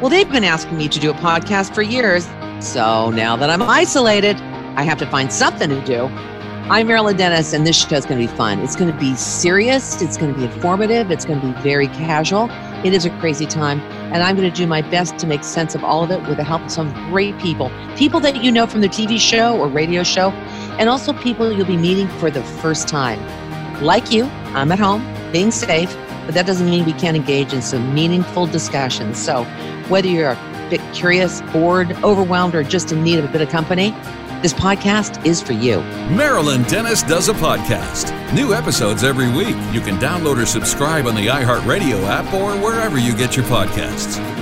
Well, they've been asking me to do a podcast for years. So now that I'm isolated, I have to find something to do. I'm Marilyn Denis, and this show is going to be fun. It's going to be serious, it's going to be informative, it's going to be very casual. It is a crazy time, and I'm going to do my best to make sense of all of it with the help of some great people. People that you know from the TV show or radio show, and also people you'll be meeting for the first time. Like you, I'm at home, being safe, but that doesn't mean we can't engage in some meaningful discussions. So, whether you're a bit curious, bored, overwhelmed, or just in need of a bit of company, this podcast is for you. Marilyn Denis does a podcast. New episodes every week. You can download or subscribe on the iHeartRadio app or wherever you get your podcasts.